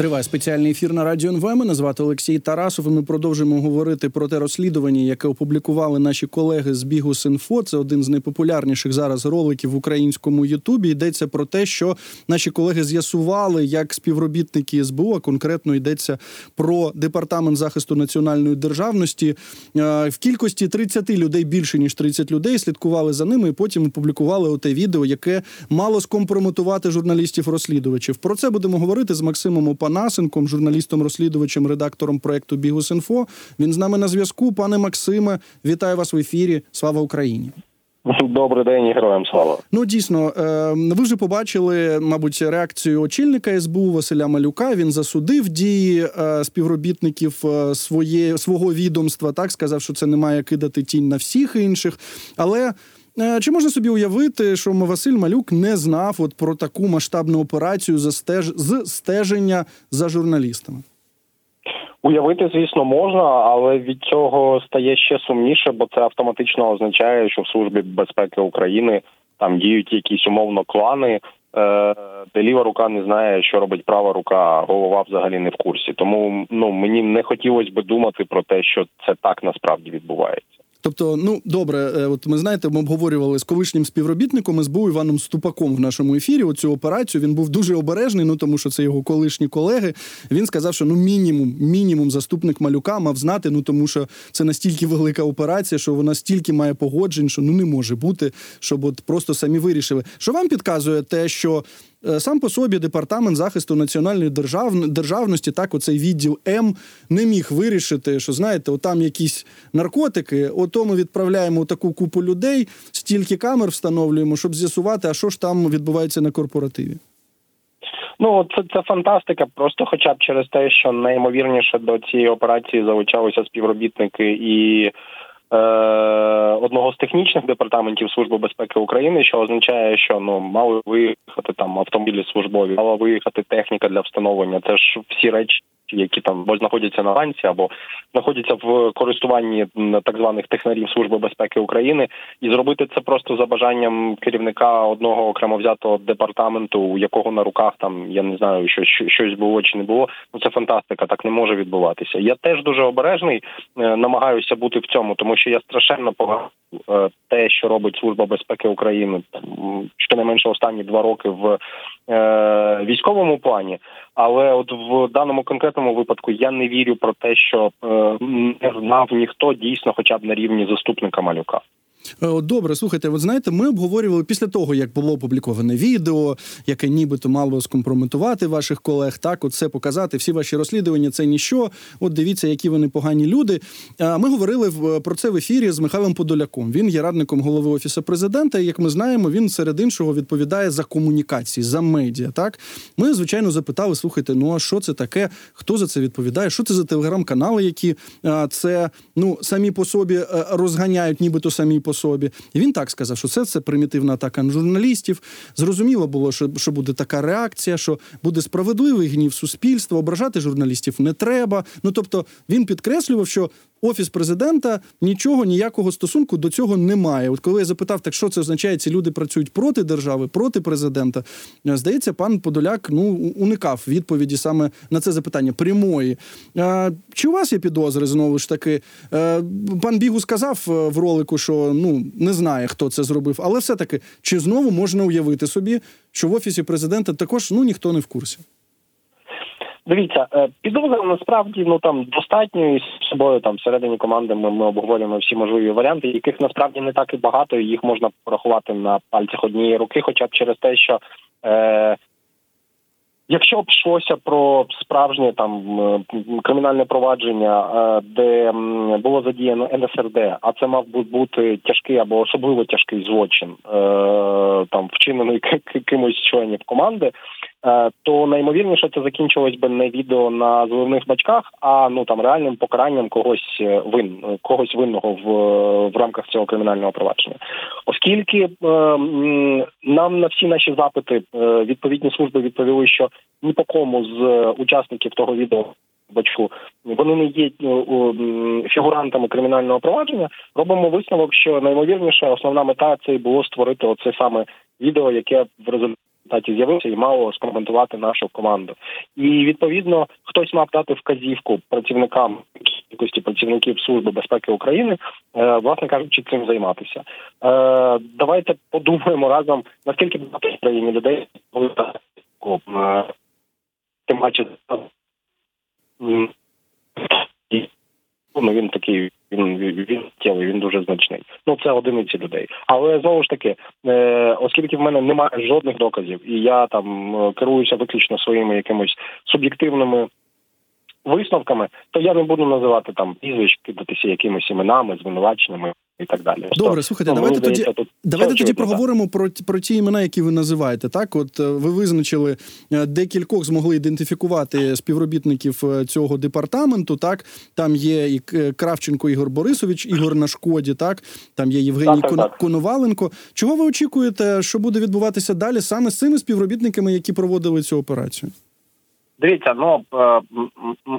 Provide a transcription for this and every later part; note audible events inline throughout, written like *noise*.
Триває спеціальний ефір на радіо НВ. Мене звати Олексій Тарасов. і Ми продовжуємо говорити про те розслідування, яке опублікували наші колеги з Бігу Синфо. Це один з найпопулярніших зараз роликів в українському Ютубі. Йдеться про те, що наші колеги з'ясували, як співробітники СБУ, а конкретно йдеться про департамент захисту національної державності. Е, в кількості 30 людей більше ніж 30 людей слідкували за ними. і Потім опублікували оте відео, яке мало скомпрометувати журналістів-розслідувачів. Про це будемо говорити з Максимом Опа. Панасенком, журналістом-розслідувачем, редактором проекту Бігус.Інфо. Він з нами на зв'язку. Пане Максиме, вітаю вас в ефірі. Слава Україні. Добрий день, і героям слава. Ну дійсно, е, ви вже побачили, мабуть, реакцію очільника СБУ Василя Малюка. Він засудив дії е, співробітників е, своє свого відомства. Так сказав, що це не має кидати тінь на всіх інших, але. Е, чи можна собі уявити, що Василь Малюк не знав от про таку масштабну операцію за стеж... з стеження за журналістами? Уявити, звісно, можна, але від цього стає ще сумніше, бо це автоматично означає, що в службі безпеки України там діють якісь умовно клани, е, де ліва рука не знає, що робить права рука, голова взагалі не в курсі. Тому ну мені не хотілося би думати про те, що це так насправді відбувається. Тобто, ну добре, е, от ми знаєте, ми обговорювали з колишнім співробітником СБУ Іваном Ступаком в нашому ефірі. Оцю операцію він був дуже обережний. Ну тому що це його колишні колеги. Він сказав, що ну мінімум, мінімум, заступник малюка мав знати. Ну тому що це настільки велика операція, що вона стільки має погоджень, що ну не може бути, щоб от просто самі вирішили. Що вам підказує те, що сам по собі департамент захисту національної держав... державності, так оцей відділ М не міг вирішити, що знаєте, отам якісь наркотики, ото ми відправляємо таку купу людей, стільки камер встановлюємо, щоб з'ясувати, а що ж там відбувається на корпоративі. Ну це це фантастика. Просто, хоча б через те, що найімовірніше до цієї операції залучалися співробітники і Е, одного з технічних департаментів служби безпеки України, що означає, що ну мали виїхати там автомобілі службові, мала виїхати техніка для встановлення. Це ж всі речі, які там знаходяться на ланці, або знаходяться в користуванні так званих технарів служби безпеки України, і зробити це просто за бажанням керівника одного окремо взятого департаменту, у якого на руках там я не знаю, що щось було чи не було. Ну це фантастика, так не може відбуватися. Я теж дуже обережний, е, намагаюся бути в цьому, тому що я страшенно погано е, те, що робить служба безпеки України, щонайменше останні два роки в військовому плані. Але от в даному конкретному випадку я не вірю про те, що е, не знав ніхто дійсно, хоча б на рівні заступника малюка. Е, добре, слухайте, ви знаєте, ми обговорювали після того, як було опубліковане відео, яке нібито мало скомпрометувати ваших колег. Так, от це показати. Всі ваші розслідування це ніщо. От дивіться, які вони погані люди. Ми говорили про це в ефірі з Михайлом Подоляком. Він є радником голови офісу президента. і, Як ми знаємо, він серед іншого відповідає за комунікації, за медіа. Так, ми звичайно запитали: слухайте, ну а що це таке? Хто за це відповідає? Що це за телеграм-канали, які це ну самі по собі е, розганяють, нібито самі по собі. І він так сказав, що це це примітивна атака на журналістів. Зрозуміло було, що що буде така реакція, що буде справедливий гнів суспільства, ображати журналістів не треба. Ну тобто він підкреслював, що Офіс президента нічого ніякого стосунку до цього не має. От коли я запитав, так що це означає, ці люди працюють проти держави, проти президента. Е, здається, пан Подоляк ну уникав відповіді саме на це запитання прямої. А, Чи у вас є підозри знову ж таки? Е, пан Бігу сказав е, в ролику, що ну не знає, хто це зробив, але все таки чи знову можна уявити собі, що в офісі президента також ну ніхто не в курсі. Дивіться, е, підозри насправді ну там достатньо і з собою там всередині команди ми, ми обговорюємо всі можливі варіанти, яких насправді не так і багато. і Їх можна порахувати на пальцях однієї руки, хоча б через те, що е, Якщо б йшлося про справжнє там е, кримінальне провадження, е, де було задіяно НСРД, а це мав би бути тяжкий або особливо тяжкий злочин, там вчинений *laughs* кимось членів команди, то наймовірніше це закінчилось би не відео на зливних бачках, а ну там реальним покаранням когось вин когось винного в в рамках цього кримінального провадження, оскільки нам на всі наші запити відповідні служби відповіли, що ні по кому з е, учасників того відео бачу, вони не є е, фігурантами кримінального провадження. Робимо висновок, що наймовірніше основна мета це було створити оце саме відео, яке в результаті результаті з'явився і мало скоментувати нашу команду. І відповідно хтось мав дати вказівку працівникам кількості працівників Служби безпеки України, е, власне кажучи, цим займатися. Е, Давайте подумаємо разом, наскільки багато в Україні людей е, тим паче ну, він такий, він він тілий, він дуже значний. Ну це одиниці людей. Але знову ж таки, е, оскільки в мене немає жодних доказів, і я там е, керуюся виключно своїми якимось суб'єктивними висновками, то я не буду називати там прізвищ, кидатися якимись іменами, звинуваченнями і так далі. Добре, слухайте, Ну, давайте тоді здається, тут Давайте тоді проговоримо про, про ті імена, які ви називаєте. Так, от е, ви визначили е, декількох змогли ідентифікувати співробітників е, цього департаменту. Так, там є і Кравченко Ігор Борисович, Ігор на шкоді. Так, там є Євгеній Так, так, так. Коноваленко. Чого ви очікуєте, що буде відбуватися далі саме з цими співробітниками, які проводили цю операцію? Дивіться, ну е,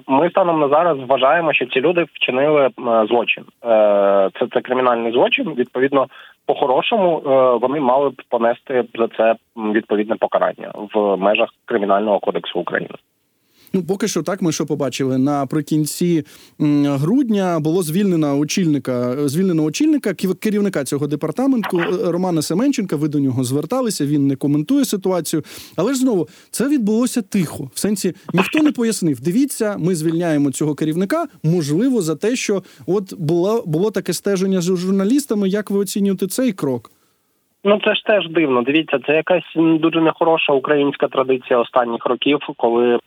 ми станом на зараз вважаємо, що ці люди вчинили злочин. Е, Це це кримінальний злочин. Відповідно, по-хорошому е, вони мали б понести за це відповідне покарання в межах кримінального кодексу України. Ну, поки що так, ми що побачили наприкінці грудня було звільнено очільника, звільнено очільника керівника цього департаменту е, Романа Семенченка. Ви до нього зверталися. Він не коментує ситуацію. Але ж знову це відбулося тихо. В сенсі ніхто не пояснив. Дивіться, ми звільняємо цього керівника. Можливо, за те, що от було було таке стеження з журналістами. Як ви оцінюєте цей крок? Ну це ж теж дивно. Дивіться, це якась дуже нехороша українська традиція останніх років, коли е,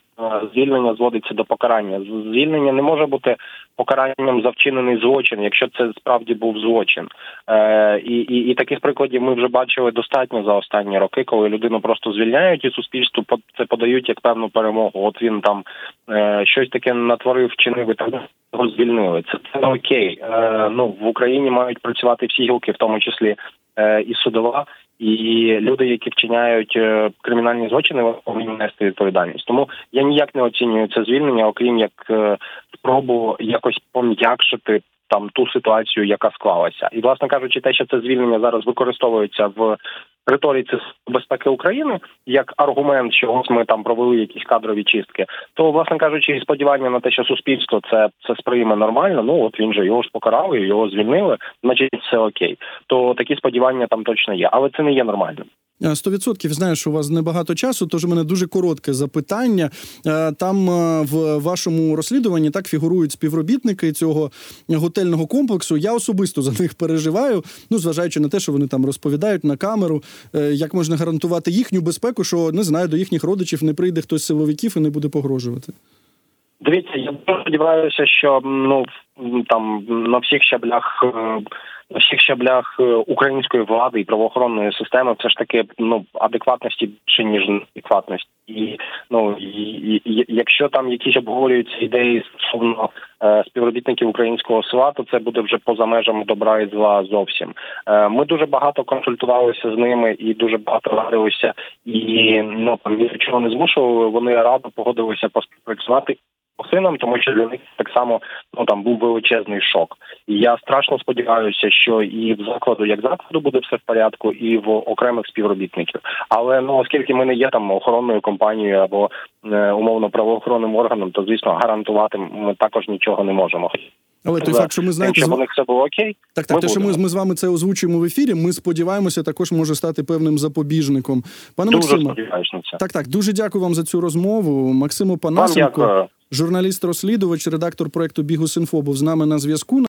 звільнення зводиться до покарання. Звільнення не може бути покаранням за вчинений злочин, якщо це справді був злочин. Е, і, і, і таких прикладів ми вже бачили достатньо за останні роки, коли людину просто звільняють і суспільству це подають як певну перемогу. От він там е, щось таке натворив, вчинив і так його звільнили. Це, це не окей. Е, ну в Україні мають працювати всі гілки, в тому числі е, і судова, і люди, які вчиняють е, кримінальні злочини, вони повинні нести відповідальність. Тому я ніяк не оцінюю це звільнення, окрім як е, спробу якось пом'якшити там ту ситуацію, яка склалася, і власне кажучи, те, що це звільнення зараз використовується в риториці безпеки України як аргумент, що ось ми там провели якісь кадрові чистки, то власне кажучи, і сподівання на те, що суспільство це це сприйме нормально. Ну от він же його ж покарали, його звільнили, значить все окей. То такі сподівання там точно є, але це не є нормальним. Е, Сто відсотків знаю, що у вас небагато часу, тож у мене дуже коротке запитання. Е, Там е, в вашому розслідуванні так фігурують співробітники цього готельного комплексу. Я особисто за них переживаю. Ну, зважаючи на те, що вони там розповідають на камеру, е, як можна гарантувати їхню безпеку, що не знаю, до їхніх родичів не прийде хтось з силовиків і не буде погрожувати. Дивіться, я сподіваюся, що ну там на всіх щаблях е, на всіх щаблях е, української влади і правоохоронної системи все ж таки ну адекватності більше ніж неадекватності. І ну і, і, якщо там якісь обговорюються ідеї стосовно е, співробітників українського села, то це буде вже поза межами добра і зла зовсім. Е, ми дуже багато консультувалися з ними і дуже багато радилися, і ну там ні до чого не змушували. Вони радо погодилися поспівпрацювати сином, тому що для них так само ну там був величезний шок. І я страшно сподіваюся, що і в закладу, як закладу, буде все в порядку, і в окремих співробітників. Але ну оскільки ми не є там охоронною компанією або е, умовно правоохоронним органом, то звісно гарантувати ми також нічого не можемо. Але той За факт, що ми знаєте, щоб у них все було окей. Так, так, Ми те, що ми, ми з вами це озвучуємо в ефірі. Ми сподіваємося, також може стати певним запобіжником. Пане Дуже Максиме, так, так, дуже дякую вам за цю розмову. Максиму Панасенко, журналіст-розслідувач, редактор проекту Бігус.Інфо був з нами на зв'язку.